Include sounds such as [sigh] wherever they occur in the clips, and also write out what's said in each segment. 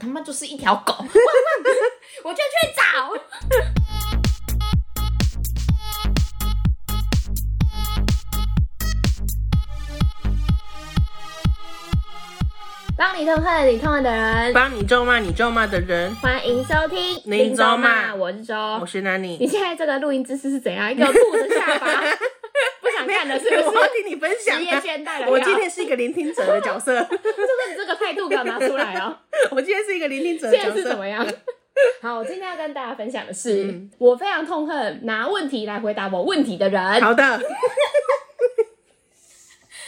他妈就是一条狗，我，[laughs] 我就去找。帮你痛恨你痛恨的人，帮你咒骂你咒骂的人。欢迎收听林咒骂，我是周，我是 Nani。你现在这个录音姿势是怎样？一个兔子下巴，[laughs] 不想看的是不是？我要听你分享。职业倦怠了。我今天是一个聆听者的角色。[laughs] 就是你这个态度给我拿出来哦。[laughs] 我今天是一个聆听者。现在是怎么样？[laughs] 好，我今天要跟大家分享的是，嗯、我非常痛恨拿问题来回答我问题的人。好的。[laughs]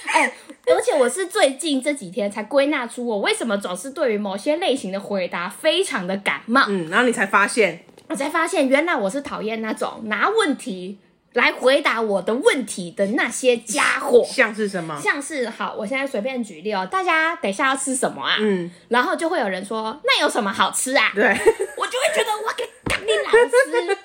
哎、欸，而且我是最近这几天才归纳出我为什么总是对于某些类型的回答非常的感冒。嗯，然后你才发现，我才发现原来我是讨厌那种拿问题来回答我的问题的那些家伙。像是什么？像是好，我现在随便举例哦，大家等一下要吃什么啊？嗯，然后就会有人说，那有什么好吃啊？对，我就会觉得我给干你老师。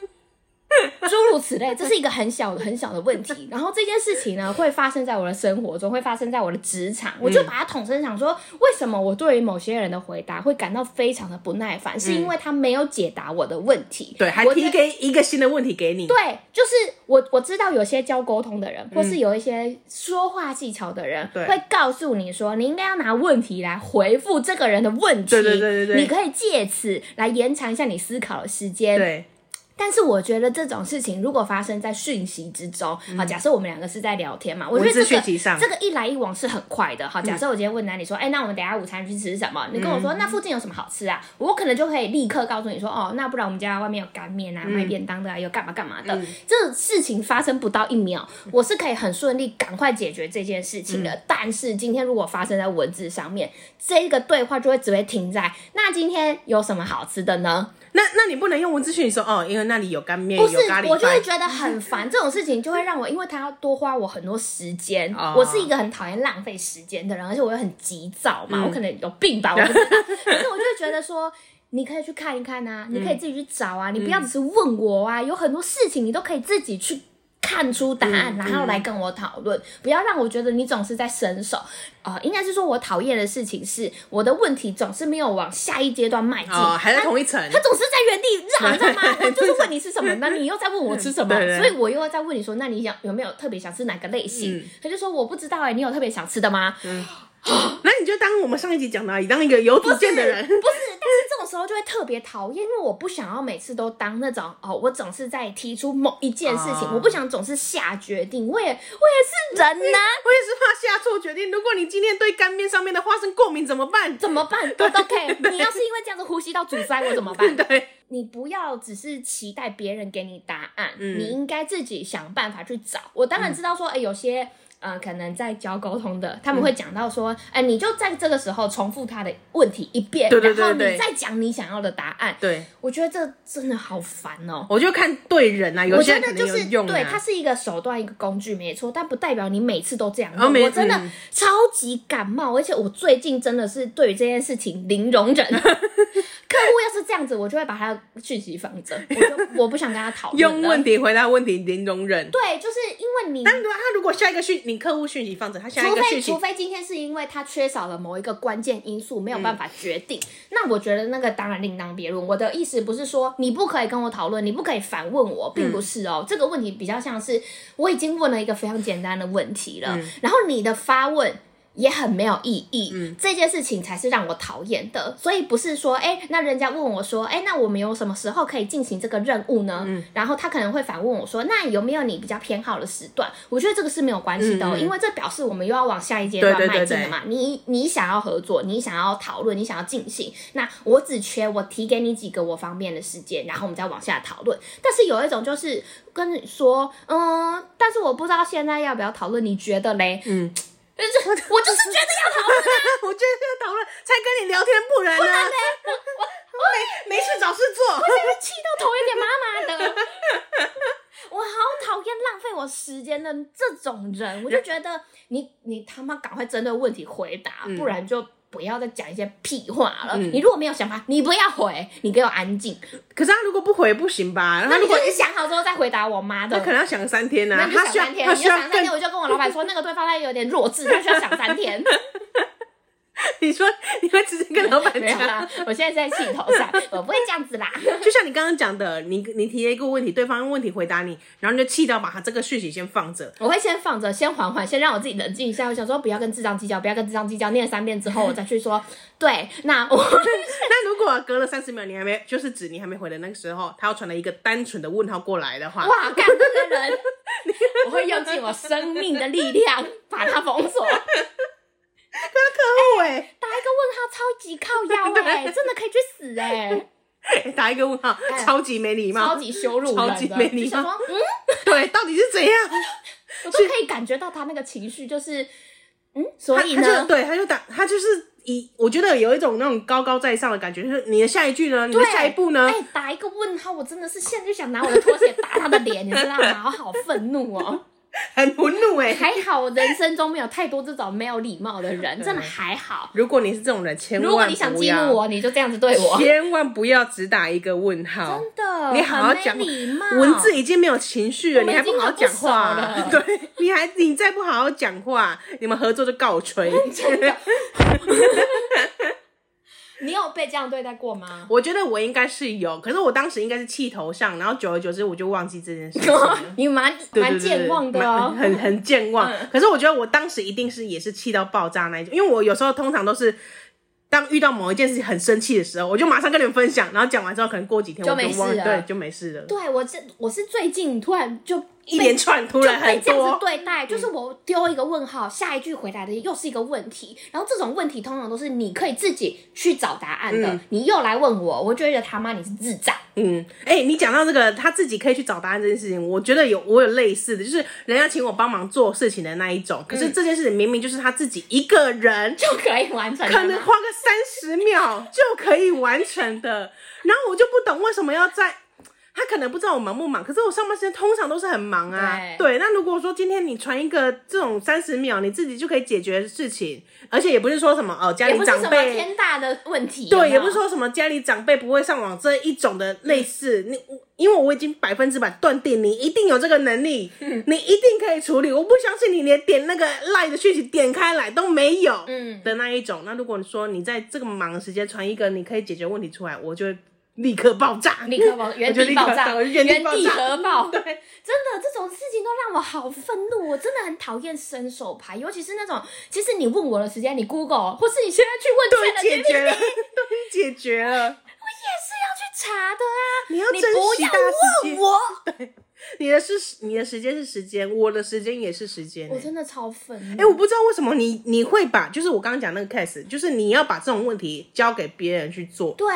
[laughs] 诸如此类，这是一个很小的、很小的问题。[laughs] 然后这件事情呢，会发生在我的生活中，会发生在我的职场。我就把它统称想说，为什么我对于某些人的回答会感到非常的不耐烦，是因为他没有解答我的问题。对，还提给一个新的问题给你。对，就是我我知道有些教沟通的人，或是有一些说话技巧的人，会告诉你说，你应该要拿问题来回复这个人的问题。对对对对对，你可以借此来延长一下你思考的时间。对。但是我觉得这种事情如果发生在讯息之中，好，假设我们两个是在聊天嘛，我觉得这个这个一来一往是很快的。好，假设我今天问男你说，哎，那我们等下午餐去吃什么？你跟我说，那附近有什么好吃啊？我可能就可以立刻告诉你说，哦，那不然我们家外面有干面啊，卖便当的啊，有干嘛干嘛的。这事情发生不到一秒，我是可以很顺利赶快解决这件事情的。但是今天如果发生在文字上面，这个对话就会只会停在，那今天有什么好吃的呢？那那你不能用文字讯息说哦，因为那里有干面，不是有咖喱，我就会觉得很烦。这种事情就会让我，因为他要多花我很多时间。哦、我是一个很讨厌浪费时间的人，而且我又很急躁嘛，嗯、我可能有病吧，我不知道。[laughs] 可是我就会觉得说，你可以去看一看啊，你可以自己去找啊，嗯、你不要只是问我啊，有很多事情你都可以自己去。看出答案，然后来跟我讨论，不要让我觉得你总是在伸手啊、呃。应该是说，我讨厌的事情是我的问题总是没有往下一阶段迈进，哦，还在同一层，他总是在原地绕，你知道吗？我就是问你吃什么，那你又在问我吃什么，[laughs] 所以我又要再问你说，那你想有没有特别想吃哪个类型？嗯、他就说我不知道哎、欸，你有特别想吃的吗？嗯 [gasps] 那你就当我们上一集讲的，你当一个有主见的人。不是，不是，但是这种时候就会特别讨厌，因为我不想要每次都当那种哦，我总是在提出某一件事情，哦、我不想总是下决定。我也，我也是人呐、啊，我也是怕下错决定。如果你今天对干面上面的花生过敏怎么办？怎么办？都 OK。你要是因为这样子呼吸道阻塞，我怎么办？[laughs] 对，你不要只是期待别人给你答案，嗯、你应该自己想办法去找。我当然知道说，哎、欸，有些。呃，可能在教沟通的，他们会讲到说，哎、你就在这个时候重复他的问题一遍，对对对对，然后你再讲你想要的答案。对，我觉得这真的好烦哦。我就看对人啊，有些人可能有用、啊、对，它是一个手段，一个工具，没错，但不代表你每次都这样。哦、我真的超级感冒，而且我最近真的是对于这件事情零容忍。[laughs] 客户要是这样子，我就会把他讯息放着，我就我不想跟他讨论。[laughs] 用问题回答问题，零容忍。对，就你。但他如果下一个讯，你客户讯息放着，他下一个讯息。除非除非今天是因为他缺少了某一个关键因素，没有办法决定，嗯、那我觉得那个当然另当别论。我的意思不是说你不可以跟我讨论，你不可以反问我，并不是哦。嗯、这个问题比较像是我已经问了一个非常简单的问题了，嗯、然后你的发问。也很没有意义，嗯，这件事情才是让我讨厌的。所以不是说，哎、欸，那人家问我说，哎、欸，那我们有什么时候可以进行这个任务呢？嗯，然后他可能会反问我说，那有没有你比较偏好的时段？我觉得这个是没有关系的、哦，嗯、因为这表示我们又要往下一阶段迈进了嘛。对对对对，你你想要合作，你想要讨论，你想要进行，那我只缺我提给你几个我方便的时间，然后我们再往下讨论。但是有一种就是跟你说，嗯，但是我不知道现在要不要讨论，你觉得嘞？嗯。我我就是觉得要讨论啊！[laughs] 我觉得要讨论才跟你聊天，不然呢？不然呢？我 [laughs] 没没事找事做，我现在气到头有点麻麻的。[laughs] 我好讨厌浪费我时间的这种人，我就觉得你你他妈赶快针对问题回答，不然就。不要再讲一些屁话了。嗯、你如果没有想法，你不要回，你给我安静。可是他如果不回不行吧？那如果你想好之后再回答我妈的，他可能要想三天呢、啊。那就想三天，你要想三天，我就跟我老板说，那个对方他有点弱智，他需要想三天。[laughs] [laughs] 你说你会直接跟老板讲啦？我现在在气头上，[laughs] 我不会这样子啦。就像你刚刚讲的，你你提了一个问题，对方用问题回答你，然后你就气到把他这个讯息先放着。我会先放着，先缓缓，先让我自己冷静一下。我想说，不要跟智障计较，不要跟智障计较。念三遍之后，我再去说。[laughs] 对，那我那如果隔了三十秒，你还没就是指你还没回的那个时候，他要传了一个单纯的问号过来的话，哇，干这个人，我会用尽我生命的力量把他封锁。可可恶哎、欸，打一个问号超级靠腰哎、[laughs] 欸，真的可以去死哎、欸！[laughs] 打一个问号，超级没礼貌，超级羞辱人，超级没礼貌。嗯，[laughs] 对，到底是怎样？我都可以感觉到他那个情绪，就是嗯，所以呢，对，他就打，他就是以我觉得有一种那种高高在上的感觉，就是你的下一句呢，你的下一步呢？哎、欸，打一个问号，我真的是现在就想拿我的拖鞋打他的脸，你知道吗？我好愤怒哦。很愤怒哎，还好我人生中没有太多这种没有礼貌的人，[laughs] 真的还好。如果你是这种人，千万不要。如果你想激怒我，你就这样子对我。千万不要只打一个问号，真的，你好好讲。文字已经没有情绪了，你还不好好讲话？[laughs] 对，你还你再不好好讲话，你们合作就告吹。[laughs] 真的。你有被这样对待过吗？我觉得我应该是有，可是我当时应该是气头上，然后久而久之我就忘记这件事情。[laughs] 你蛮蛮健忘的哦，很很健忘。[laughs] 嗯、可是我觉得我当时一定是也是气到爆炸那一种，因为我有时候通常都是当遇到某一件事情很生气的时候，我就马上跟你们分享，然后讲完之后可能过几天我就忘就没事了，对，就没事了。对，我是我是最近突然就。一连串突然很这样子对待，就是我丢一个问号，下一句回来的又是一个问题，然后这种问题通常都是你可以自己去找答案的，你又来问我，我觉得他妈你是智障。嗯，哎，你讲到这个他自己可以去找答案这件事情，我觉得有我有类似的，就是人家请我帮忙做事情的那一种，可是这件事情明明就是他自己一个人 [laughs] 就可以完成，可能花个三十秒就可以完成的，然后我就不懂为什么要在。他可能不知道我忙不忙，可是我上班时间通常都是很忙啊。对，对，那如果说今天你传一个这种三十秒，你自己就可以解决的事情，而且也不是说什么哦，家里长辈天大的问题，对，也不是说什么家里长辈不会上网这一种的类似。嗯、你因为我已经百分之百断定你一定有这个能力，嗯、你一定可以处理。我不相信你连点那个 LINE 的讯息点开来都没有，嗯的那一种。嗯、那如果你说你在这个忙的时间传一个你可以解决问题出来，我就。立刻爆炸！立刻爆，原地爆炸，原地核爆。[laughs] 对，真的这种事情都让我好愤怒。我真的很讨厌伸手牌，尤其是那种，其实你问我的时间，你 Google 或是你现在去问，都解决了，都 [laughs] 解决了。我也是要去查的啊！你要珍惜大时间。我，对，你的是你的时间是时间，我的时间也是时间。我真的超愤怒。哎，我不知道为什么你你会把，就是我刚刚讲那个 case，就是你要把这种问题交给别人去做。对。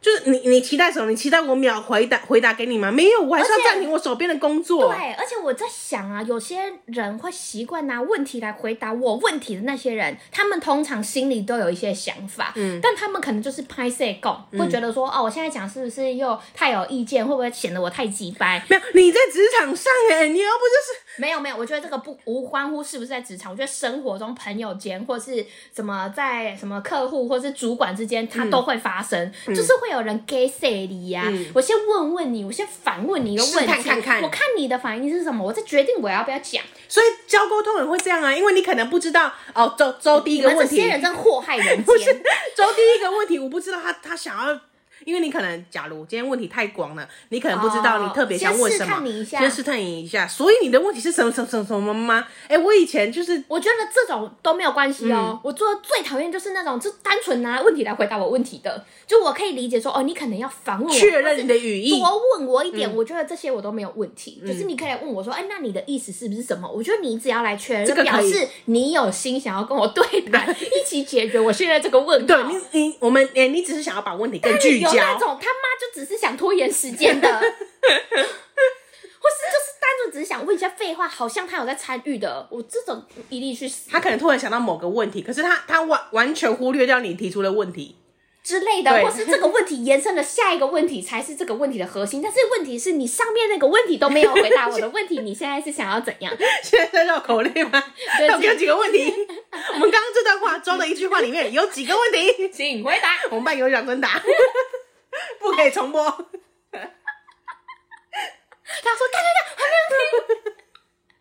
就是你，你期待什么？你期待我秒回答回答给你吗？没有，我还是要暂停我手边的工作。对，而且我在想啊，有些人会习惯拿问题来回答我问题的那些人，他们通常心里都有一些想法，嗯，但他们可能就是拍谢讲，会觉得说，哦，我现在讲是不是又太有意见，会不会显得我太急掰？没有，你在职场上哎，你又不就是。没有没有，我觉得这个不无关乎是不是在职场，我觉得生活中朋友间或是什么在什么客户或是主管之间，它都会发生，嗯、就是会有人给谁你呀？嗯、我先问问你，我先反问你一个问题，看看看我看你的反应是什么，我再决定我要不要讲。所以交沟通也会这样啊，因为你可能不知道哦，周周第一个问题，这些人真祸害人间。不是周第一个问题，我不知道他他想要。因为你可能，假如今天问题太广了，你可能不知道你特别想问什么，哦、先试探你一下。所以你的问题是什么什么什么什么吗？哎，我以前就是，我觉得这种都没有关系哦。嗯、我做的最讨厌就是那种就单纯拿问题来回答我问题的，就我可以理解说，哦，你可能要反问我，确认你的语义，多问我一点。嗯、我觉得这些我都没有问题，就是你可以来问我说，哎，那你的意思是不是什么？我觉得你只要来确认，就表示你有心想要跟我对谈，[laughs] 一起解决我现在这个问题。对你，你我们，哎，你只是想要把问题更 [laughs] 聚焦，有那种他妈。就只是想拖延时间的，[laughs] 或是就是单纯只是想问一下废话，好像他有在参与的，我这种一律去死。他可能突然想到某个问题，可是他他完完全忽略掉你提出的问题。之类的，或是这个问题延伸的下一个问题才是这个问题的核心。但是问题是你上面那个问题都没有回答我的问题，你现在是想要怎样？[laughs] 现在在绕口令吗？到底有几个问题？[laughs] 我们刚刚这段话中的一句话里面有几个问题？请回答。我们班有两尊答，不可以重播。[laughs] 他说：“看看看，还没有听。”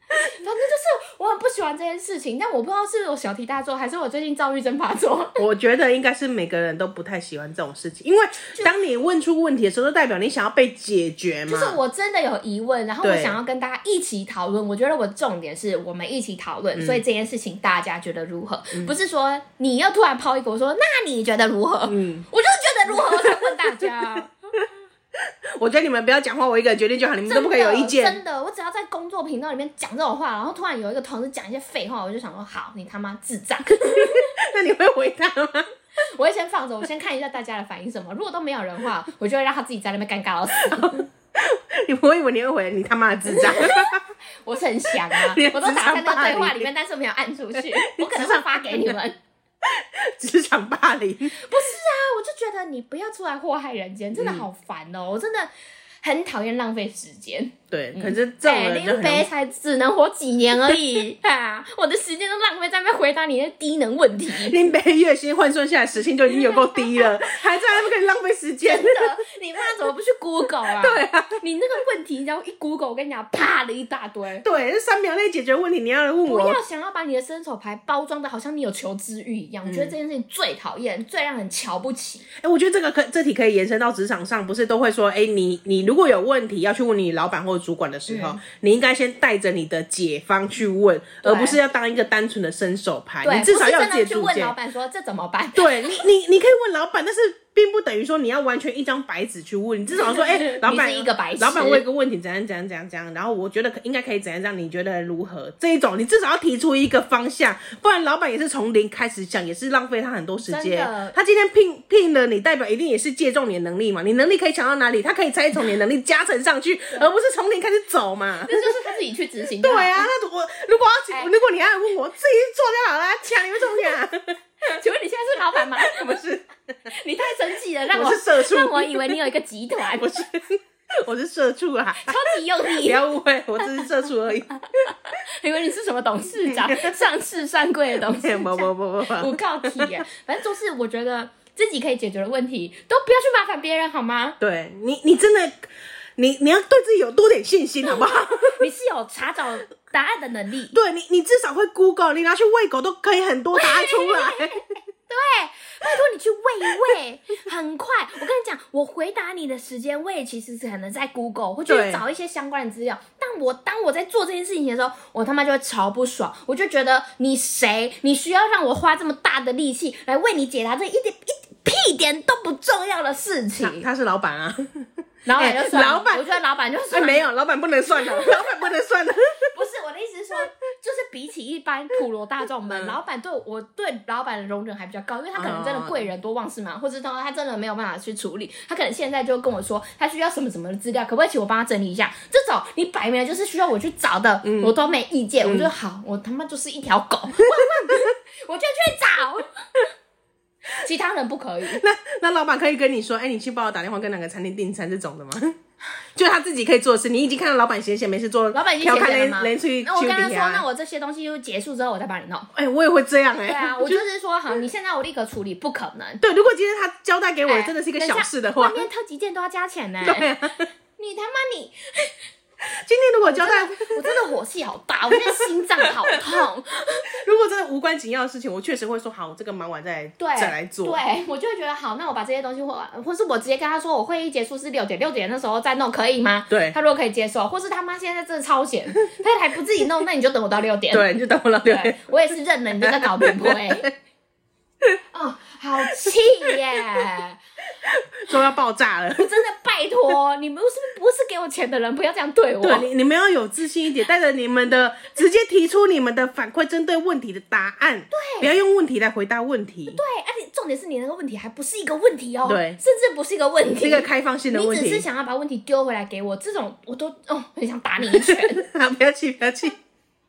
反正就是我很不喜欢这件事情，但我不知道是我小题大做，还是我最近躁郁症发作。[laughs] 我觉得应该是每个人都不太喜欢这种事情，因为当你问出问题的时候，就代表你想要被解决嘛。就是我真的有疑问，然后我想要跟大家一起讨论。我觉得我重点是我们一起讨论，嗯、所以这件事情大家觉得如何？嗯、不是说你要突然抛一个，我说那你觉得如何？嗯，我就如何，我才问大家。[laughs] 我觉得你们不要讲话，我一个人决定就好，你们都不可以有意见。真的，我只要在工作频道里面讲这种话，然后突然有一个同事讲一些废话，我就想说，好，你他妈智障。[laughs] 那你会回他吗？[laughs] 我会先放着，我先看一下大家的反应什么。如果都没有人的话，我就会让他自己在那边尴尬到死。你不会以为你会回你他妈的智障？我是很想啊，我都打在那对话里面，但是没有按出去，我可能会发给你们。[laughs] 职场霸凌。不是啊，我就觉得你不要出来祸害人间，真的好烦哦、喔，我真的很讨厌浪费时间。对，可是这种人林北才只能活几年而已 [laughs] 啊！我的时间都浪费在那边回答你的低能问题。林北月薪换算下来时薪就已经有够低了，[laughs] 还在那边跟你浪费时间。真的，你妈怎么不去 Google 啊？对啊，你那个问题，然后一 Google，我跟你讲，啪的一大堆。对，这三秒内解决问题，你要来问我。不要想要把你的伸手牌包装的好像你有求知欲一样，我觉得这件事情最讨厌，最让人瞧不起。哎，我觉得这个可这题可以延伸到职场上，不是都会说，哎，你你如果有问题要去问你老板或者主管的时候。你应该先带着你的解方去问，而不是要当一个单纯的伸手牌。你至少要借助。去问老板说这怎么办？对你，你你可以问老板，但是。并不等于说你要完全一张白纸去问，你至少说，哎、[laughs] 欸，老板，一个白纸，老板问一个问题，怎样怎样怎样怎样，然后我觉得应该可以怎样怎样，你觉得如何？这一种你至少要提出一个方向，不然老板也是从零开始想，也是浪费他很多时间。他今天聘聘了你，代表一定也是借重你的能力嘛，你能力可以强到哪里，他可以再从你的能力加成上去，而不是从零开始走嘛。那就是他自己去执行。对啊，那我如果要，欸、如果你要问我，自己做就好了，抢你们怎么抢？[laughs] 请问你现在是老板吗？[laughs] 不是，[laughs] 你太生气了，让我，我是社畜，让我以为你有一个集团。不是，我是社畜啊，超级用力。不要误会，我只是社畜而已。以为你是什么董事长，上市上柜的董事长？不不不不不，不靠体啊。反正就是，我觉得自己可以解决的问题，都不要去麻烦别人，好吗？对你，你真的，你你要对自己有多点信心，好不好？你是有查找答案的能力。对你，你至少会 Google，你拿去喂狗都可以很多答案出来。[laughs] 对，拜托你去喂一喂，很快。我跟你讲，我回答你的时间，我也其实是可能在 Google 或者找一些相关的资料。但我当我在做这件事情的时候，我他妈就会超不爽。我就觉得你谁，你需要让我花这么大的力气来为你解答这一点一屁点都不重要的事情？他是老板啊。老板就算，老板，我觉得老板就算。没有，老板不能算的，[laughs] 老板不能算的。不是我的意思是说，就是比起一般普罗大众们，老板对我对老板的容忍还比较高，因为他可能真的贵人多忘事嘛，或者他他真的没有办法去处理，他可能现在就跟我说他需要什么什么的资料，可不可以请我帮他整理一下？这种你摆明了就是需要我去找的，我都没意见。我就好，我他妈就是一条狗，我就去找。[laughs] 其他人不可以。那那老板可以跟你说，哎、欸，你去帮我打电话跟哪个餐厅订餐这种的吗？[laughs] 就他自己可以做的事，你已经看到老板闲闲没事做，老板已经闲闲了吗？那我跟他说，那我这些东西就结束之后，我再帮你弄。哎、欸，我也会这样哎、欸。对啊，[laughs] 我就是说，好，你现在我立刻处理，不可能。对，如果今天他交代给我的真的是一个小事的话，外面特级件都要加钱呢、欸。对啊，你他妈你。[laughs] 今天如果交代，我真的火气好大，[laughs] 我现在心脏好痛。如果真的无关紧要的事情，我确实会说好，我这个忙完再对再来做。对，我就会觉得好，那我把这些东西或或是我直接跟他说，我会议结束是六点，六点那时候再弄，可以吗？对，他如果可以接受，或是他妈现在真的超闲，[laughs] 他还不自己弄，那你就等我到六点。对，你就等我到六点。我也是认了你这个搞平铺哦，好气耶！[laughs] 说要爆炸了！我 [laughs] 真的拜托你们，是不是不是给我钱的人，不要这样对我。对，你你们要有自信一点，带着你们的直接提出你们的反馈，针对问题的答案。对，不要用问题来回答问题。对，而且重点是你那个问题还不是一个问题哦，对，甚至不是一个问题，是一个开放性的问题。你只是想要把问题丢回来给我，这种我都哦很想打你一拳。[laughs] 好，不要气，不要气。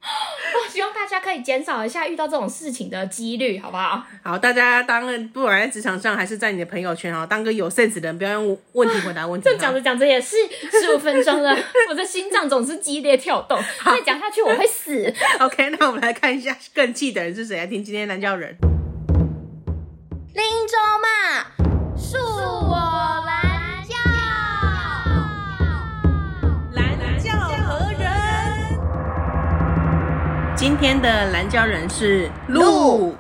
[laughs] 希望大家可以减少一下遇到这种事情的几率，好不好？好，大家当不管在职场上还是在你的朋友圈，啊，当个有 sense 的人，不要用问题回答问题。[laughs] 这讲着讲着也是十五分钟了，[laughs] 我的心脏总是激烈跳动，再讲下去我会死。OK，那我们来看一下更气的人是谁？来听今天蓝教人。林州嘛，今天的蓝教人是陆。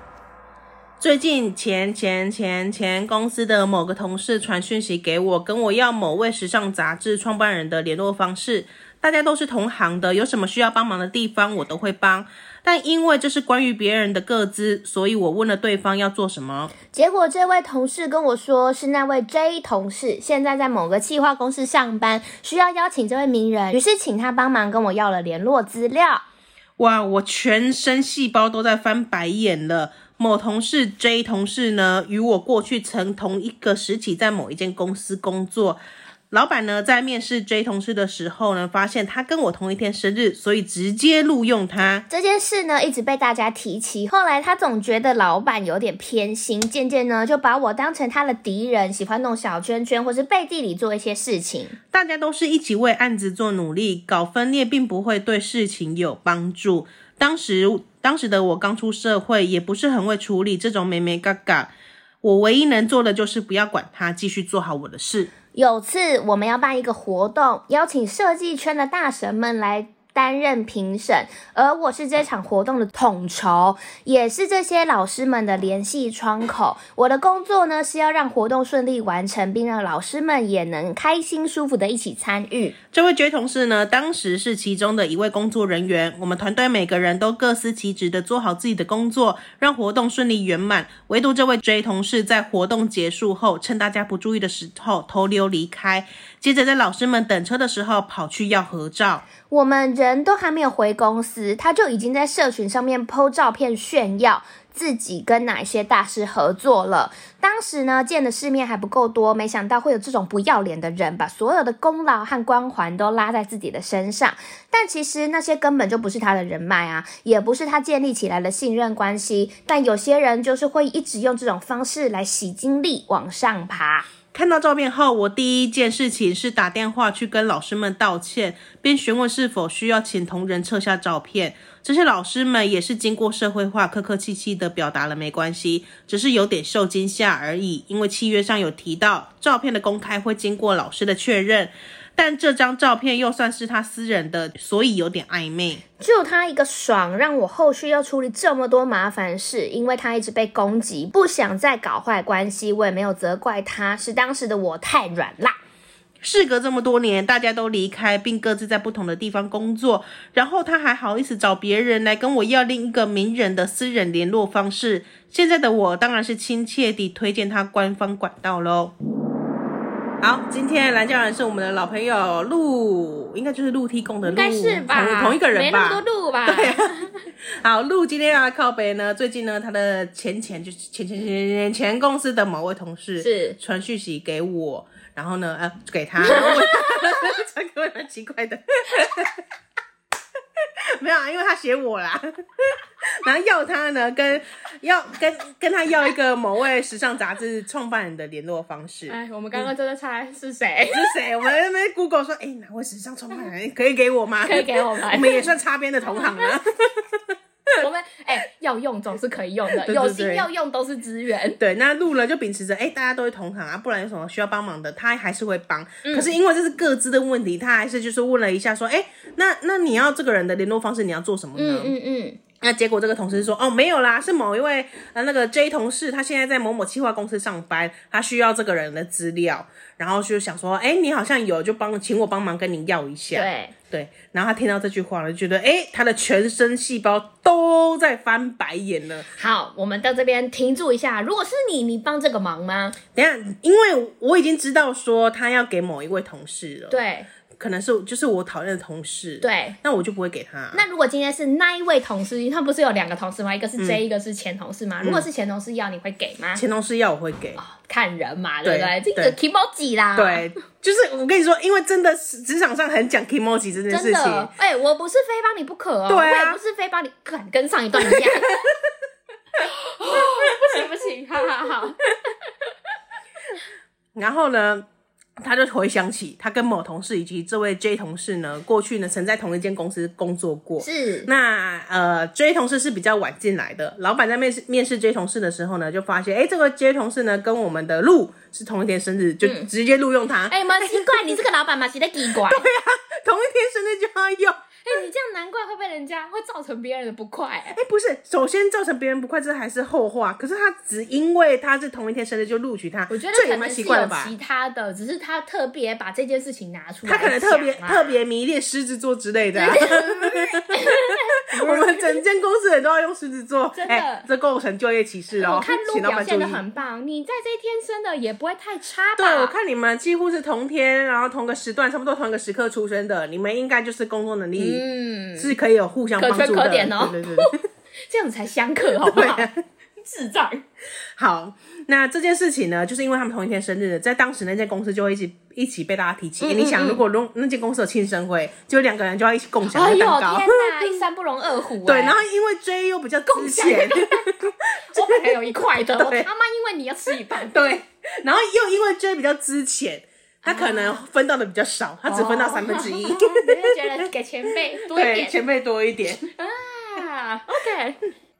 最近前前前前公司的某个同事传讯息给我，跟我要某位时尚杂志创办人的联络方式。大家都是同行的，有什么需要帮忙的地方，我都会帮。但因为这是关于别人的个资，所以我问了对方要做什么。结果这位同事跟我说，是那位 J 同事现在在某个企划公司上班，需要邀请这位名人，于是请他帮忙跟我要了联络资料。哇，我全身细胞都在翻白眼了。某同事 J 同事呢，与我过去曾同一个时期在某一间公司工作。老板呢，在面试 J 同事的时候呢，发现他跟我同一天生日，所以直接录用他。这件事呢，一直被大家提起。后来他总觉得老板有点偏心，渐渐呢，就把我当成他的敌人，喜欢弄小圈圈，或是背地里做一些事情。大家都是一起为案子做努力，搞分裂并不会对事情有帮助。当时。当时的我刚出社会，也不是很会处理这种美眉嘎嘎。我唯一能做的就是不要管他，继续做好我的事。有次我们要办一个活动，邀请设计圈的大神们来。担任评审，而我是这场活动的统筹，也是这些老师们的联系窗口。我的工作呢，是要让活动顺利完成，并让老师们也能开心舒服的一起参与。这位 J 同事呢，当时是其中的一位工作人员。我们团队每个人都各司其职的做好自己的工作，让活动顺利圆满。唯独这位 J 同事在活动结束后，趁大家不注意的时候偷溜离开，接着在老师们等车的时候跑去要合照。我们人都还没有回公司，他就已经在社群上面 po 照片炫耀自己跟哪些大师合作了。当时呢，见的世面还不够多，没想到会有这种不要脸的人，把所有的功劳和光环都拉在自己的身上。但其实那些根本就不是他的人脉啊，也不是他建立起来的信任关系。但有些人就是会一直用这种方式来洗精力往上爬。看到照片后，我第一件事情是打电话去跟老师们道歉，并询问是否需要请同仁撤下照片。这些老师们也是经过社会化，客客气气的表达了没关系，只是有点受惊吓而已。因为契约上有提到，照片的公开会经过老师的确认。但这张照片又算是他私人的，所以有点暧昧。就他一个爽，让我后续要处理这么多麻烦事，因为他一直被攻击，不想再搞坏关系。我也没有责怪他，是当时的我太软啦。事隔这么多年，大家都离开，并各自在不同的地方工作，然后他还好意思找别人来跟我要另一个名人的私人联络方式。现在的我当然是亲切地推荐他官方管道喽。好，今天蓝教人是我们的老朋友陆，应该就是陆梯共的陆，应该是吧？同同一个人吧？没那么多陆吧？对啊。[laughs] 好，陆今天要来靠北呢。最近呢，他的前前就是前前前前前公司的某位同事是传讯息给我，然后呢，呃，给他，[laughs] 传给我蛮奇怪的。[laughs] 没有啊，因为他写我啦，然后要他呢，跟要跟跟他要一个某位时尚杂志创办人的联络方式。哎，我们刚刚就在猜是谁？是谁？我们那边 Google 说，哎，哪位时尚创办人可以给我吗？可以给我吗？我们也算擦边的同行啊。[laughs] 我们哎、欸，要用总是可以用的，[laughs] 对对对，有心要用都是资源。对，那路人就秉持着，哎、欸，大家都是同行啊，不然有什么需要帮忙的，他还是会帮。嗯、可是因为这是各自的问题，他还是就是问了一下，说，哎、欸，那那你要这个人的联络方式，你要做什么呢？嗯嗯嗯。那结果这个同事说，哦，没有啦，是某一位呃那个 J 同事，他现在在某某企划公司上班，他需要这个人的资料，然后就想说，哎、欸，你好像有，就帮请我帮忙跟你要一下。对。对，然后他听到这句话了，就觉得哎，他的全身细胞都在翻白眼了。好，我们到这边停住一下。如果是你，你帮这个忙吗？等一下，因为我已经知道说他要给某一位同事了。对。可能是就是我讨厌的同事，对，那我就不会给他。那如果今天是那一位同事，他不是有两个同事吗？一个是 J，、嗯、一个是前同事吗？如果是前同事要，你会给吗？前同事要，我会给。哦、看人嘛，对不对？对这个 kimoji 啦，对，就是我跟你说，因为真的是职场上很讲 kimoji 这件事情。哎、欸，我不是非帮你不可哦，对啊、我也不是非帮你，肯跟上一段一样。[laughs] 哦、不行不行，好好好。然后呢？他就回想起他跟某同事以及这位 J 同事呢，过去呢曾在同一间公司工作过。是。那呃，J 同事是比较晚进来的。老板在面试面试 J 同事的时候呢，就发现，哎，这个 J 同事呢跟我们的路是同一天生日，就直接录用他。哎、嗯，蛮奇怪，你这个老板嘛奇的奇怪。[laughs] 对啊，同一天生日就要用。哎、欸，你这样难怪会被人家会造成别人的不快、欸。哎、欸，不是，首先造成别人不快，这还是后话。可是他只因为他是同一天生日就录取他，我觉得这也蛮奇怪的吧？其他的，只是他特别把这件事情拿出来、啊，他可能特别特别迷恋狮子座之类的、啊。[laughs] 我们整间公司人都要用狮子座，真的，欸、这构成就业歧视哦。我看陆表现的很棒，你在这一天生的也不会太差吧？对，我看你们几乎是同天，然后同个时段，差不多同一个时刻出生的，你们应该就是工作能力，嗯，是可以有互相帮助的。可圈可点哦，对对对，这样子才相克，好不好？智障。好，那这件事情呢，就是因为他们同一天生日，在当时那间公司就会一起一起被大家提起。嗯嗯嗯，你想，如果那间公司有庆生会，就两个人就要一起共享蛋糕。哎呦天哪，一山不容二虎。[laughs] 对，然后因为 J 又比较值钱，我本来有一块的，[laughs] 我他妈因为你要吃一半。对，然后又因为 J 比较值钱，他可能分到的比较少，他只分到三分之一。[laughs] 你就觉得给前辈多一点，前辈多一点啊。OK。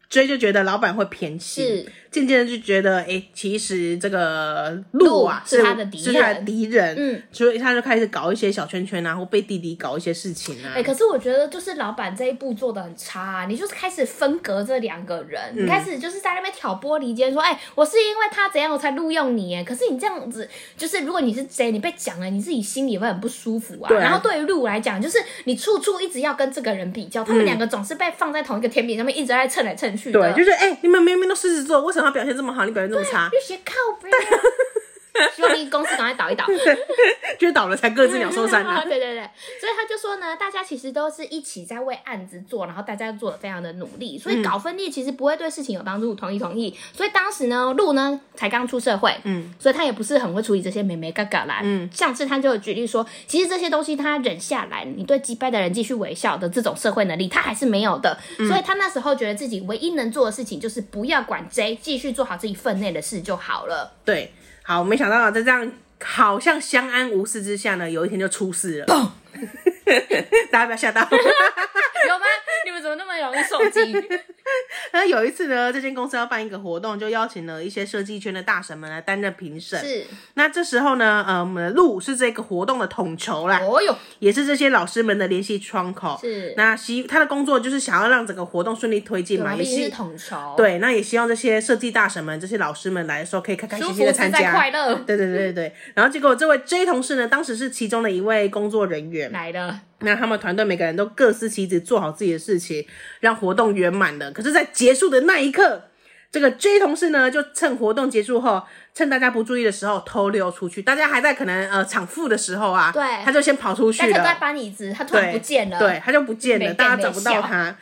J 就觉得老板会偏心，渐渐的就觉得，哎、欸，其实这个鹿啊是他的敌人，是他的敌人，嗯，所以他就开始搞一些小圈圈啊，或被弟弟搞一些事情啊。哎、欸，可是我觉得就是老板这一步做的很差啊，你就是开始分隔这两个人，嗯、你开始就是在那边挑拨离间，说，哎、欸，我是因为他怎样我才录用你，哎，可是你这样子，就是如果你是 J，你被讲了，你自己心里会很不舒服啊。啊，然后对于鹿来讲，就是你处处一直要跟这个人比较，他们两个总是被放在同一个天平上面，一直在蹭来蹭去的。对，就是哎。欸你们明明都狮子座，为什么他表现这么好？你表现这么差？[laughs] 学靠背。[laughs] 希望你公司赶快倒一倒，[laughs] 就倒了才各自鸟兽散 [laughs] 呢。对对对，所以他就说呢，大家其实都是一起在为案子做，然后大家做的非常的努力，所以搞分裂其实不会对事情有帮助。同意同意。所以当时呢，陆呢才刚出社会，嗯，所以他也不是很会处理这些美眉嘎嘎啦。嗯，上次他就举例说，其实这些东西他忍下来，你对击败的人继续微笑的这种社会能力，他还是没有的。所以他那时候觉得自己唯一能做的事情就是不要管 J，继续做好自己分内的事就好了。对。好，没想到在这样好像相安无事之下呢，有一天就出事了。砰 [laughs] 大家不要吓到，[laughs] 有吗？你们怎么那么容易受惊？[laughs] 那有一次呢，这间公司要办一个活动，就邀请了一些设计圈的大神们来担任评审。是。那这时候呢，呃，我们的路是这个活动的统筹啦。哦哟。也是这些老师们的联系窗口。是。那希他的工作就是想要让整个活动顺利推进嘛，也是统筹。对，那也希望这些设计大神们、这些老师们来的时候可以开开心心的参加，快乐。对对对对对。然后结果这位 J 同事呢，当时是其中的一位工作人员来了。那他们团队每个人都各司其职，做好自己的事情，让活动圆满了。可是，在结束的那一刻，这个 J 同事呢，就趁活动结束后，趁大家不注意的时候偷溜出去。大家还在可能呃场副的时候啊，对，他就先跑出去了。大家都在搬椅子，他突然不见了，对，对，他就不见了，大家找不到他。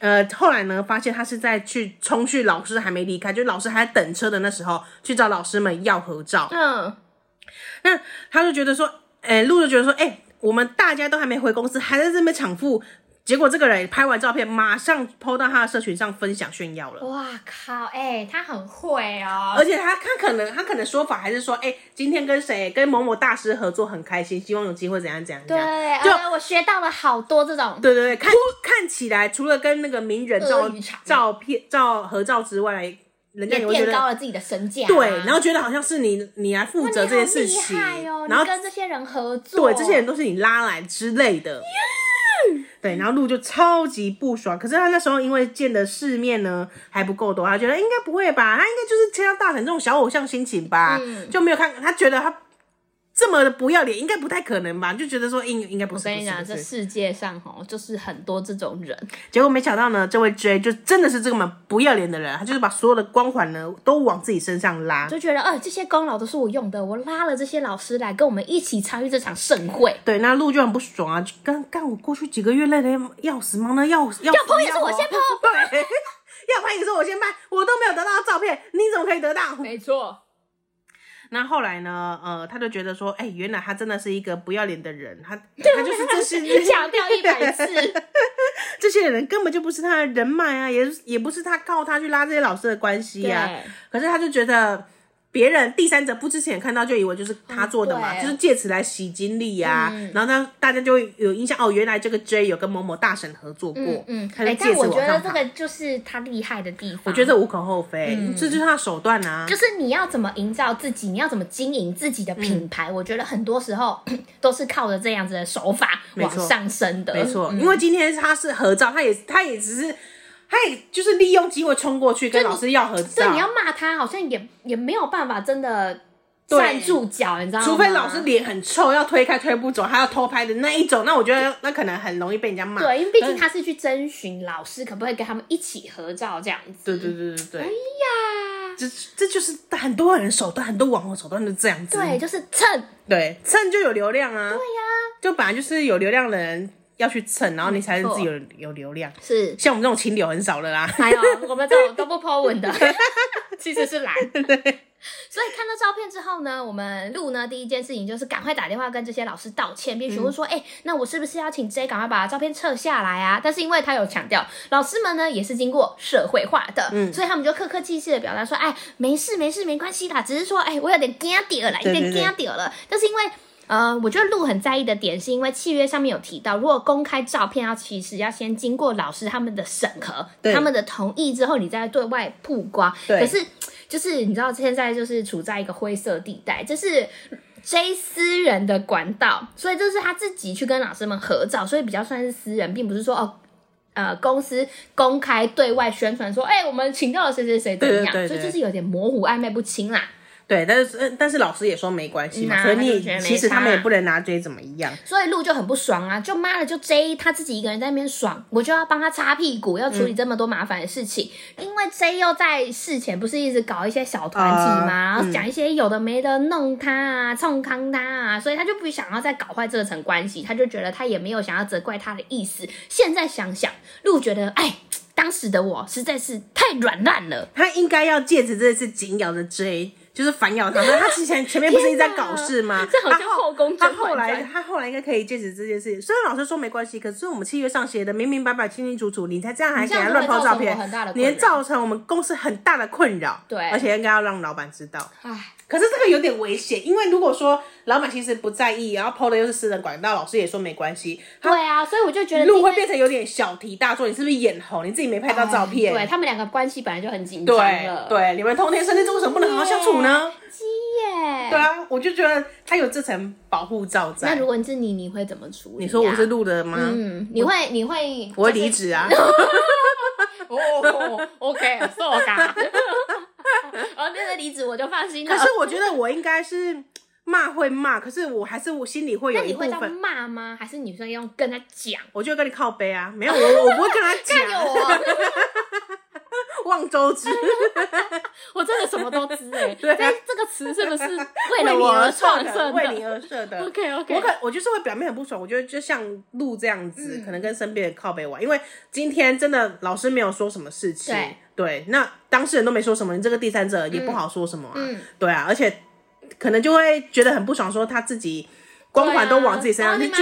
呃，后来呢，发现他是在去冲去老师还没离开，就老师还在等车的那时候，去找老师们要合照。嗯，那他就觉得说，哎、欸，陆就觉得说，哎、欸。我们大家都还没回公司，还在这边抢富，结果这个人拍完照片，马上 po 到他的社群上分享炫耀了。哇靠！哎、欸，他很会哦，而且他他可能他可能说法还是说，哎、欸，今天跟谁跟某某大师合作很开心，希望有机会怎样怎样。对，就、呃、我学到了好多这种。对对对，看看起来除了跟那个名人照照片照合照之外。人家也会觉得垫高了自己的身价，对，然后觉得好像是你你来负责这件事情，哦、然后跟这些人合作，对，这些人都是你拉来之类的对，然后鹿就超级不爽，可是他那时候因为见的世面呢还不够多，他觉得应该不会吧，他应该就是签到大神这种小偶像心情吧，嗯、就没有看，他觉得他。这么的不要脸，应该不太可能吧？就觉得说应应该不是。我跟你讲，这世界上哦，就是很多这种人。结果没想到呢，这位 J 就真的是这么不要脸的人，他就是把所有的光环呢都往自己身上拉，就觉得，呃，这些功劳都是我用的，我拉了这些老师来跟我们一起参与这场盛会。对，那陆就很不爽啊，干干我过去几个月累的要死，忙得要死，要拍也是我先拍，对，[laughs] 要拍也是我先拍，我都没有得到照片，你怎么可以得到？没错。那后来呢？呃，他就觉得说，哎、欸，原来他真的是一个不要脸的人，他 [laughs] 他就是这些强调一百次，[laughs] 这些人根本就不是他的人脉啊，也也不是他靠他去拉这些老师的关系啊。可是他就觉得别人第三者不之前看到就以为就是他做的嘛，嗯、就是借此来洗精力呀、啊嗯。然后呢，大家就会有印象哦，原来这个 J 有跟某某大神合作过。嗯，哎、嗯，但我觉得这个就是他厉害的地方。我觉得这无可厚非，嗯、这就是他的手段啊。就是你要怎么营造自己，你要怎么经营自己的品牌、嗯，我觉得很多时候 [clears throat] 都是靠着这样子的手法往上升的。没错、嗯，因为今天他是合照，他也他也只是。他也就是利用机会冲过去跟老师要合照，对，你要骂他，好像也也没有办法真的站住脚，你知道吗？除非老师脸很臭，要推开推不走，还要偷拍的那一种，那我觉得那可能很容易被人家骂。对，因为毕竟他是去征询老师可不可以跟他们一起合照这样子。对对对对对。哎呀，这这就是很多人手段，很多网红手段都这样子。对，就是蹭，对，蹭就有流量啊。对呀，就本来就是有流量的人。要去蹭，然后你才是自己有有流量。是，像我们这种清流很少的啦。还有我们这种都不 po 文的，[laughs] 其实是懒。[laughs] 对。所以看到照片之后呢，我们录呢第一件事情就是赶快打电话跟这些老师道歉，并询问说：“哎、嗯欸，那我是不是要请 J 赶快把照片撤下来啊？”但是因为他有强调，老师们呢也是经过社会化的，嗯，所以他们就客客气气的表达说：“哎，没事没事，没关系啦，只是说，哎，我有点惊掉了，有点惊掉了。”但是因为呃，我觉得鹿很在意的点是因为契约上面有提到，如果公开照片要其实要先经过老师他们的审核，他们的同意之后，你再对外曝光。对。可是就是你知道现在就是处在一个灰色地带，这是 J 私人的管道，所以这是他自己去跟老师们合照，所以比较算是私人，并不是说哦，呃，公司公开对外宣传说，哎、欸，我们请到了谁谁谁怎样，对对对对，所以就是有点模糊暧昧不清啦。对，但是但是老师也说没关系嘛，所以你其实他们也不能拿 J 怎么样。所以鹿就很不爽啊，就妈的就 J 他自己一个人在那边爽，我就要帮他擦屁股，要处理这么多麻烦的事情。嗯、因为 J 又在事前不是一直搞一些小团体嘛，呃、然后讲一些有的没的弄他啊、冲康他啊，所以他就不想要再搞坏这层关系，他就觉得他也没有想要责怪他的意思。现在想想，鹿觉得哎，当时的我实在是太软烂了，他应该要借着这次紧咬的 J。就是反咬他，那他之前前面不是一直在搞事吗？这好像后宫他后来他后来应该可以戒指这件事情。虽然老师说没关系，可是我们契约上写的明明白白、清清楚楚，你才这样还给他乱抛照片，你会造成我们公司很大的困扰。对，而且应该要让老板知道。唉。可是这个有点危险，因为如果说老板其实不在意，然后 PO 的又是私人管道，老师也说没关系。对啊，所以我就觉得路会变成有点小题大做。你是不是眼红？你自己没拍到照片？对，他们两个关系本来就很紧张了。对，对，你们同天生，这为什么不能好好相处呢？鸡耶！对啊，我就觉得他有这层保护罩在。那如果你是你，你会怎么处理啊？你说我是路的吗？嗯，你会，你会，我会离职啊。[laughs] [laughs] 哦，OK，so 嘎。[laughs] 哦，那个离职我就放心了。可是我觉得我应该是骂会骂，可是我还是我心里会有一部分。骂吗？还是女生用跟他讲？我就跟你靠背啊，没有我我不会跟他讲。我望周知，[laughs] 我真的什么都知哎、欸。对、啊，这个词是不是为了我而创设的？为你而设的。[laughs] OK OK。我可我就是会表面很不爽，我觉得就像鹿这样子，嗯、可能跟身边的靠背玩，因为今天真的老师没有说什么事情。对。对，那当事人都没说什么，你这个第三者也不好说什么啊。嗯。对啊，而且可能就会觉得很不爽，说他自己。光环都往自己身上，你就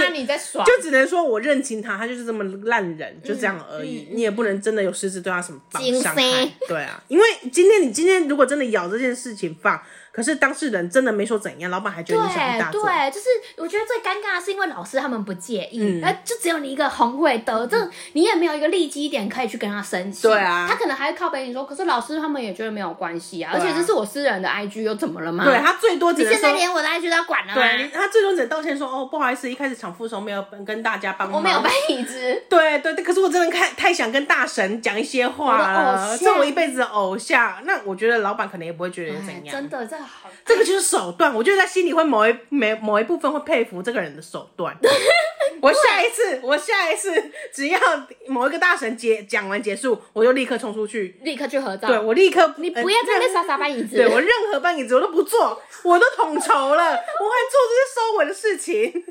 就只能说我认清他，他就是这么烂人，就这样而已。你也不能真的有实质对他什么伤害。对啊，因为今天你今天如果真的咬这件事情放。可是当事人真的没说怎样，老板还觉得你想大做。对，就是我觉得最尴尬的是因为老师他们不介意，那、嗯、就只有你一个红会得，这、嗯、你也没有一个利基点可以去跟他生气。对啊，他可能还会靠北你说，可是老师他们也觉得没有关系啊，啊，而且这是我私人的 IG 又怎么了嘛？对他最多只能说，你现在连我的 IG 都要管了吗？对，他最多只能道歉说哦，不好意思，一开始场副手没有跟大家帮忙，我没有搬椅子。对对对，可是我真的太太想跟大神讲一些话了，这我，我一辈子的偶像，那我觉得老板可能也不会觉得怎样。真的，这好，这个就是。手段，我觉得在心里会某一每某一部分会佩服这个人的手段。[laughs] 我下一次，我下一次只要某一个大神结讲完结束，我就立刻冲出去，立刻去合照。对，我立刻，你不要在那傻傻搬椅子。对，我任何搬椅子我都不做，我都统筹了，我还做这些收尾的事情。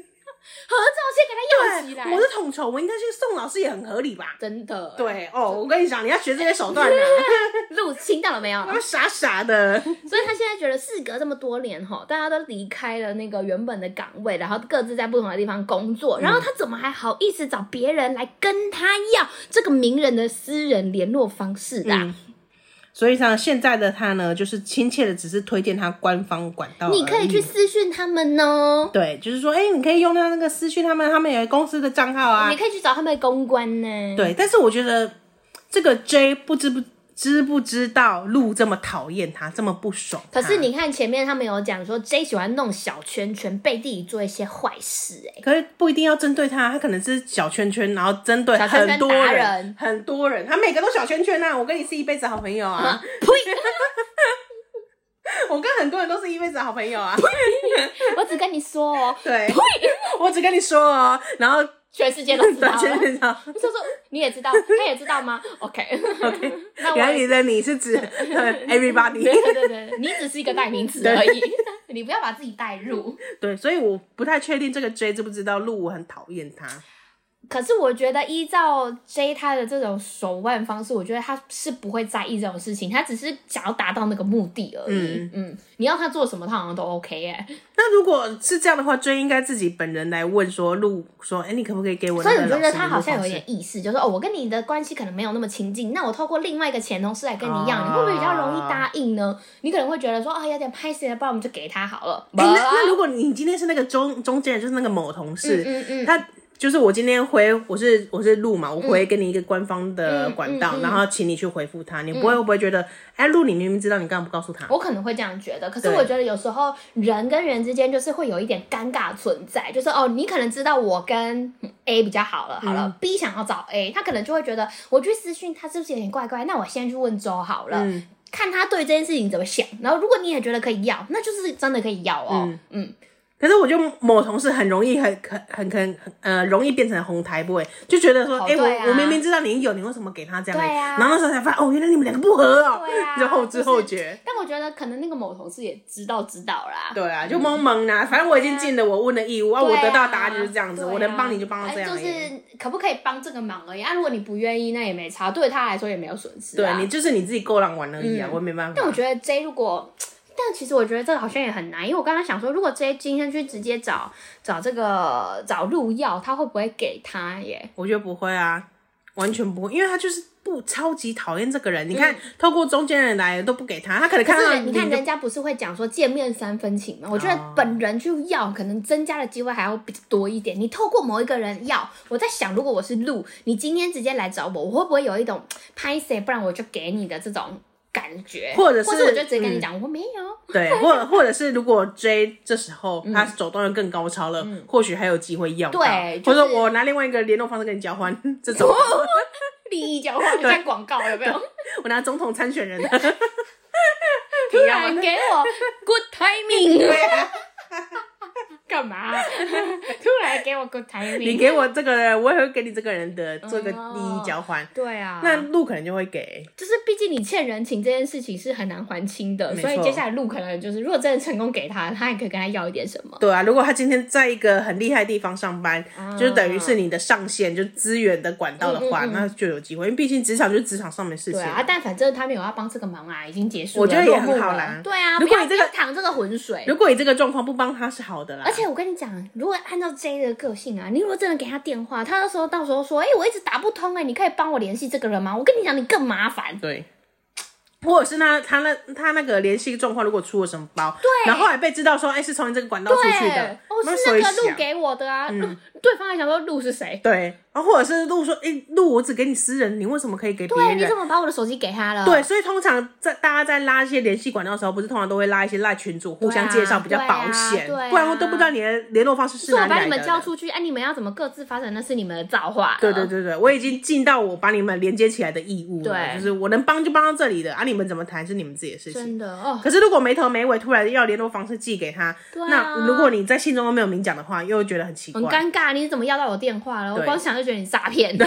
合照先给他要起来，我是统筹，我应该去送老师也很合理吧？真的，对哦，我跟你讲，你要学这些手段的。[laughs] 路听到了没有？他 [laughs] 们傻傻的，所以他现在觉得事隔这么多年哈，大家都离开了那个原本的岗位，然后各自在不同的地方工作，然后他怎么还好意思找别人来跟他要这个名人的私人联络方式的、啊？嗯所以像现在的他呢，就是亲切的，只是推荐他官方管道。你可以去私讯他们哦。对，就是说，哎、欸，你可以用他那个私讯他们，他们有公司的账号啊。你可以去找他们的公关呢。对，但是我觉得这个 J 不知不。知不知道鹿这么讨厌他，这么不爽？可是你看前面他们有讲说，J 喜欢弄小圈圈，背地里做一些坏事，哎，可是不一定要针对他，他可能是小圈圈，然后针对很多人，人很多人，他每个都小圈圈啊！我跟你是一辈子好朋友啊！呸！[laughs] 我跟很多人都是一辈子好朋友啊！我只跟你说哦，对，我只跟你说哦，然后。全世界都知道，[laughs] 全世界知道。你也知道，他也知道吗？OK [laughs] OK。那原来你的你是指 [laughs] everybody？对对对，你只是一个代名词而已，你不要把自己带入。对，所以我不太确定这个 J 知不知道鹿很讨厌他。可是我觉得依照 J 他的这种手腕方式，我觉得他是不会在意这种事情，他只是想要达到那个目的而已。嗯，嗯，你要他做什么，他好像都 OK 哎。那如果是这样的话，J 应该自己本人来问说，录说，哎、欸，你可不可以给我？所以我觉得他好像有一点意思，就是哦，我跟你的关系可能没有那么亲近，那我透过另外一个前同事来跟你要，啊、你会不会比较容易答应呢？你可能会觉得说，啊、哦，有点拍谢，不然我们就给他好了。欸、那那如果你今天是那个中中间，就是那个某同事，嗯嗯，嗯他。就是我今天回，我是我是鹿嘛，我回给你一个官方的管道，嗯嗯嗯、然后请你去回复他，你不会、不会觉得，哎，鹿你明明知道，你干嘛不告诉他？我可能会这样觉得，可是我觉得有时候人跟人之间就是会有一点尴尬存在，就是哦，你可能知道我跟 A 比较好了，好了、嗯、，B 想要找 A，他可能就会觉得我去私讯他是不是有点怪怪？那我先去问周好了，嗯、看他对这件事情怎么想，然后如果你也觉得可以要，那就是真的可以要哦，嗯。嗯可是我就某同事很容易很很很很呃容易变成红台 boy，就觉得说，哎、我我明明知道你有，你为什么给他这样？对啊。然后那时候才发现，哦，原来你们两个不合哦。对啊。就后知后觉、就是。但我觉得可能那个某同事也知道知道啦。对啊，就懵懵啦。反正我已经尽了我问的义务啊，啊，我得到答案就是这样子，啊、我能帮你就帮到这样。就是可不可以帮这个忙而已啊？如果你不愿意，那也没差，对他来说也没有损失。对你就是你自己够浪玩而已啊，嗯、我也没办法。但我觉得 J 如果。但其实我觉得这个好像也很难，因为我刚刚想说，如果 J 今天去直接找找这个找鹿要，他会不会给他耶？我觉得不会啊，完全不会，因为他就是不超级讨厌这个人。嗯、你看，透过中间人来都不给他，他可能看到你看人家不是会讲说见面三分情吗？我觉得本人去要，可能增加的机会还要比较多一点。你透过某一个人要，我在想，如果我是鹿，你今天直接来找我，我会不会有一种拍谁，不然我就给你的这种。感觉，或者是，或者我就直接跟你讲、嗯，我没有。对，或或者是，如果 J 这时候他手段又更高超了，嗯、或许还有机会要。对，就是、或者我拿另外一个联络方式跟你交换，[laughs] 这种利益交换，像广告有没有？我拿总统参选人，突然给我 good timing。[laughs] 干嘛？突然给我个台名？你给我这个人，我也会给你这个人的做一个利益交换。对啊，那路可能就会给，就是毕竟你欠人情这件事情是很难还清的，所以接下来路可能就是，如果真的成功给他，他也可以跟他要一点什么。对啊，如果他今天在一个很厉害的地方上班，啊、就是等于是你的上线，就资源的管道的话，嗯嗯嗯，那就有机会，因为毕竟职场就是职场上面事情。对啊，但反正他没有要帮这个忙啊，已经结束了，我觉得也很好啦。对啊，如果你这个淌这个浑水，如果你这个状况不帮他是好的啦，而且我跟你讲。如果按照的个性啊，你如果真的给他电话，他到时候到时候说，哎、欸，我一直打不通、欸，哎，你可以帮我联系这个人吗？我跟你讲，你更麻烦。对，或者是那他那他那个联系状况如果出了什么包，对，然后后来被知道说，哎、欸，是从你这个管道出去的，哦，是那个路给我的啊，嗯、对方还想说鹿是谁？对。然后或者是鹿说，诶，鹿，我只给你私人，你为什么可以给别人？对，你怎么把我的手机给他了？对，所以通常在大家在拉一些联系管道的时候，不是通常都会拉一些赖群主互相介绍，比较保险，啊啊、不然我都不知道你的联络方式是哪里来的。我把你们交出去，哎、啊，你们要怎么各自发展？那是你们的造化。对对对对，我已经尽到我把你们连接起来的义务了，对，就是我能帮就帮到这里的，啊，你们怎么谈是你们自己的事情。真的哦。可是如果没头没尾，突然要联络方式寄给他，对啊、那如果你在信中都没有明讲的话，又会觉得很奇怪，很尴尬。你怎么要到我电话了？我光想就觉得你诈骗。[laughs]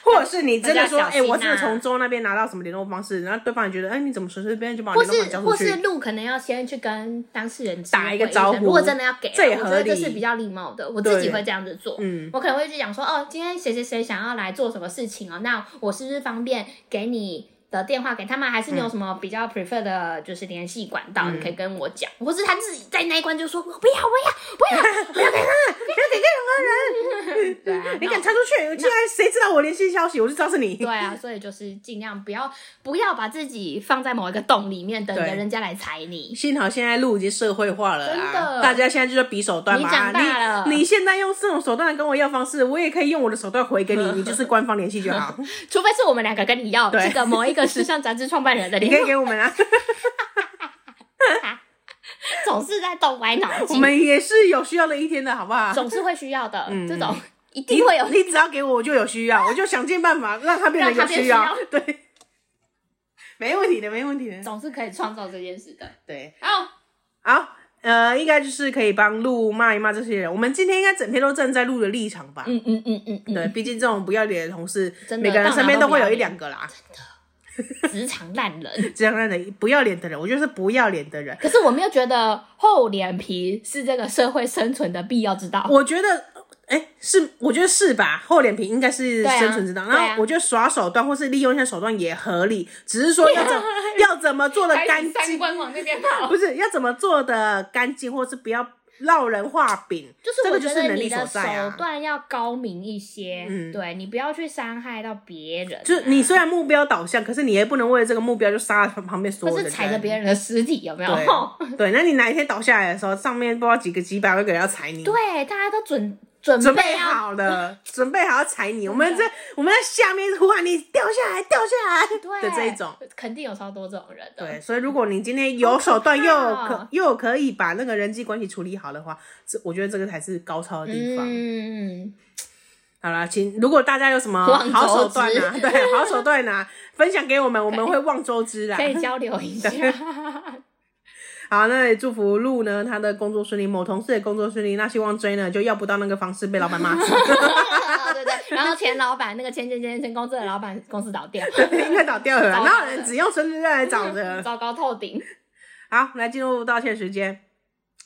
或者是你真的说，哎、啊欸，我真的从周那边拿到什么联络方式，然后对方也觉得，哎、欸，你怎么随随便便就把我联络方式交出去？或是路可能要先去跟当事人打一个招呼。如果真的要给，这也合理，我觉得这是比较礼貌的。我自己会这样子做。嗯，我可能会去讲说，哦，今天谁谁谁想要来做什么事情哦，那我是不是方便给你？的电话给他们，还是你有什么比较 prefer 的，就是联系管道，嗯，你可以跟我讲，或是他自己在那一关就说，我不要，不要，不要，[laughs] 不要给他，不要给任何 [laughs] 人？对啊，你敢传出去？现在谁知道我联系消息？我就知道是你。对啊，所以就是尽量不要不要把自己放在某一个洞里面，等着人家来踩你。幸好现在路已经社会化了啦，真的，大家现在就是比手段嘛。你长大了，你你现在用这种手段来跟我要方式，我也可以用我的手段回给你，[laughs] 你就是官方联系就好。除非是我们两个跟你要这个某一个时尚杂志创办人的你可以给我们啊。[laughs] 总是在动歪脑筋，我们也是有需要的一天的，好不好？总是会需要的，嗯、这种一定会有你。你只要给我，我就有需要，我就想尽办法 [laughs] 让他变得有需要。对，没问题的，没问题的，总是可以创造这件事的。对，好，好，呃，应该就是可以帮鹿骂一骂这些人。我们今天应该整天都站在鹿的立场吧？嗯嗯嗯嗯，嗯，对，毕竟这种不要脸的同事，真的每个人身边都会有一两个啦。真的。[laughs] 职场烂人，职场烂人，不要脸的人，我觉得是不要脸的人。可是我没有觉得厚脸皮是这个社会生存的必要之道。我觉得，哎、欸，是，我觉得是吧？厚脸皮应该是生存之道。啊、然后我觉得耍手段或是利用一些手段也合理，只是说要怎 [laughs] 要怎么做的干净。官网那边跑，不是要怎么做的干净，或是不要。烙人画饼，就是我觉得你的手段要高明一些，嗯，对，你不要去伤害到别人、啊。就是你虽然目标导向，可是你也不能为了这个目标就杀了旁边所有人。不是踩着别人的尸体，有没有？对，对，那你哪一天倒下来的时候，上面不知道几个几百个人要踩你。[laughs] 对，大家都准。准备好了，[laughs] 准备好要踩你。我们在我们在下面呼喊你掉下来，掉下来的这一种，肯定有超多这种人的。对，所以如果你今天有手段，又可又可以把那个人际关系处理好的话，这我觉得这个才是高超的地方。嗯，好啦，请如果大家有什么好手段啊，对，好手段啊，[laughs] 分享给我们，我们会望周知啦，可以交流一下。[laughs] 好，那也祝福露呢，他的工作顺利，某同事的工作顺利。那希望追呢，就要不到那个方式被老板骂死。[laughs] 对对，然后前老板那个前前前前公司的老板公司倒掉，对，应该倒掉了。然后人只用生日来找的，糟糕透顶。好，来进入道歉时间。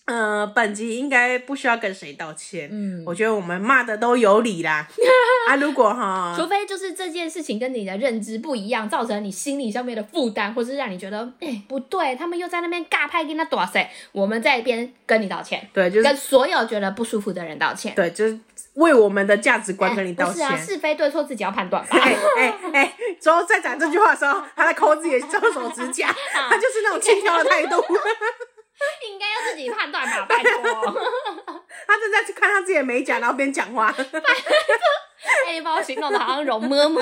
呃，本集应该不需要跟谁道歉。嗯，我觉得我们骂的都有理啦。[laughs] 啊，如果哈，除非就是这件事情跟你的认知不一样，造成你心理上面的负担，或是让你觉得哎、欸、不对，他们又在那边尬拍跟他打谁，我们在一边跟你道歉。对，就是跟所有觉得不舒服的人道歉。对，就是为我们的价值观跟你道歉。欸、是啊，是非对错自己要判断吧。哎哎哎，之后在讲这句话的时候，他在抠自己的双手指甲，他就是那种轻佻的态度。[laughs] [laughs] 应该要自己判断吧，[laughs] 拜托。[laughs] 他正在去看他自己的美甲，然后边讲话。哎，你把我形容的好像容嬷嬷。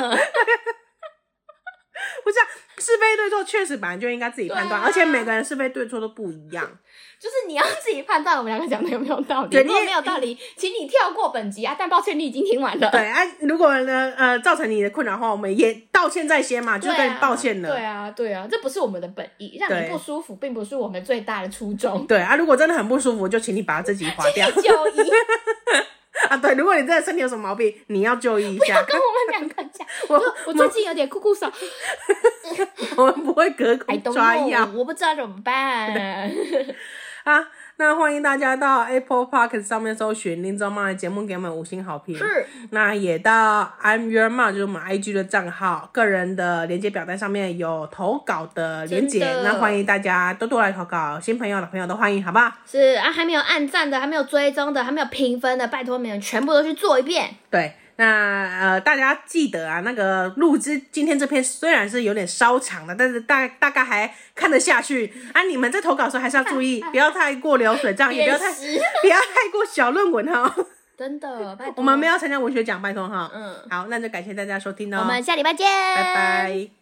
不是啊，是非对错确实本来就应该自己判断，啊，而且每个人是非对错都不一样。就是你要自己判断，我们两个讲的有没有道理？如果没有道理，请你跳过本集啊！但抱歉，你已经听完了。对啊，如果呢，呃，造成你的困扰的话，我们也道歉在先嘛，就跟你抱歉了。对啊，对啊，这不是我们的本意，让你不舒服，并不是我们最大的初衷。对啊，如果真的很不舒服，就请你把这集划掉。就医 [laughs] 啊！对，如果你真的身体有什么毛病，你要就医一下。不要跟我们两个讲，[laughs] 我我最近有点酷酷手。[laughs] 我们不会隔空抓药，我不知道怎么办。啊，那欢迎大家到 Apple Podcast 上面搜寻林州妈的节目，给我们五星好评。是，那也到 I'm Your Mom，就是我们 IG 的账号，个人的连接表单上面有投稿的连接，那欢迎大家多多来投稿，新朋友、老朋友都欢迎，好不好？是啊，还没有按赞的，还没有追踪的，还没有评分的，拜托你们全部都去做一遍。对。那呃，大家记得啊，那个录制今天这篇虽然是有点稍长的，但是大大概还看得下去啊。你们在投稿的时候还是要注意，[laughs] 不要太过流水账，也不要太不要太过小论文哈。真的，拜托。我们没有参加文学奖，拜托哈。嗯，好，那就感谢大家收听哦。我们下礼拜见，拜拜。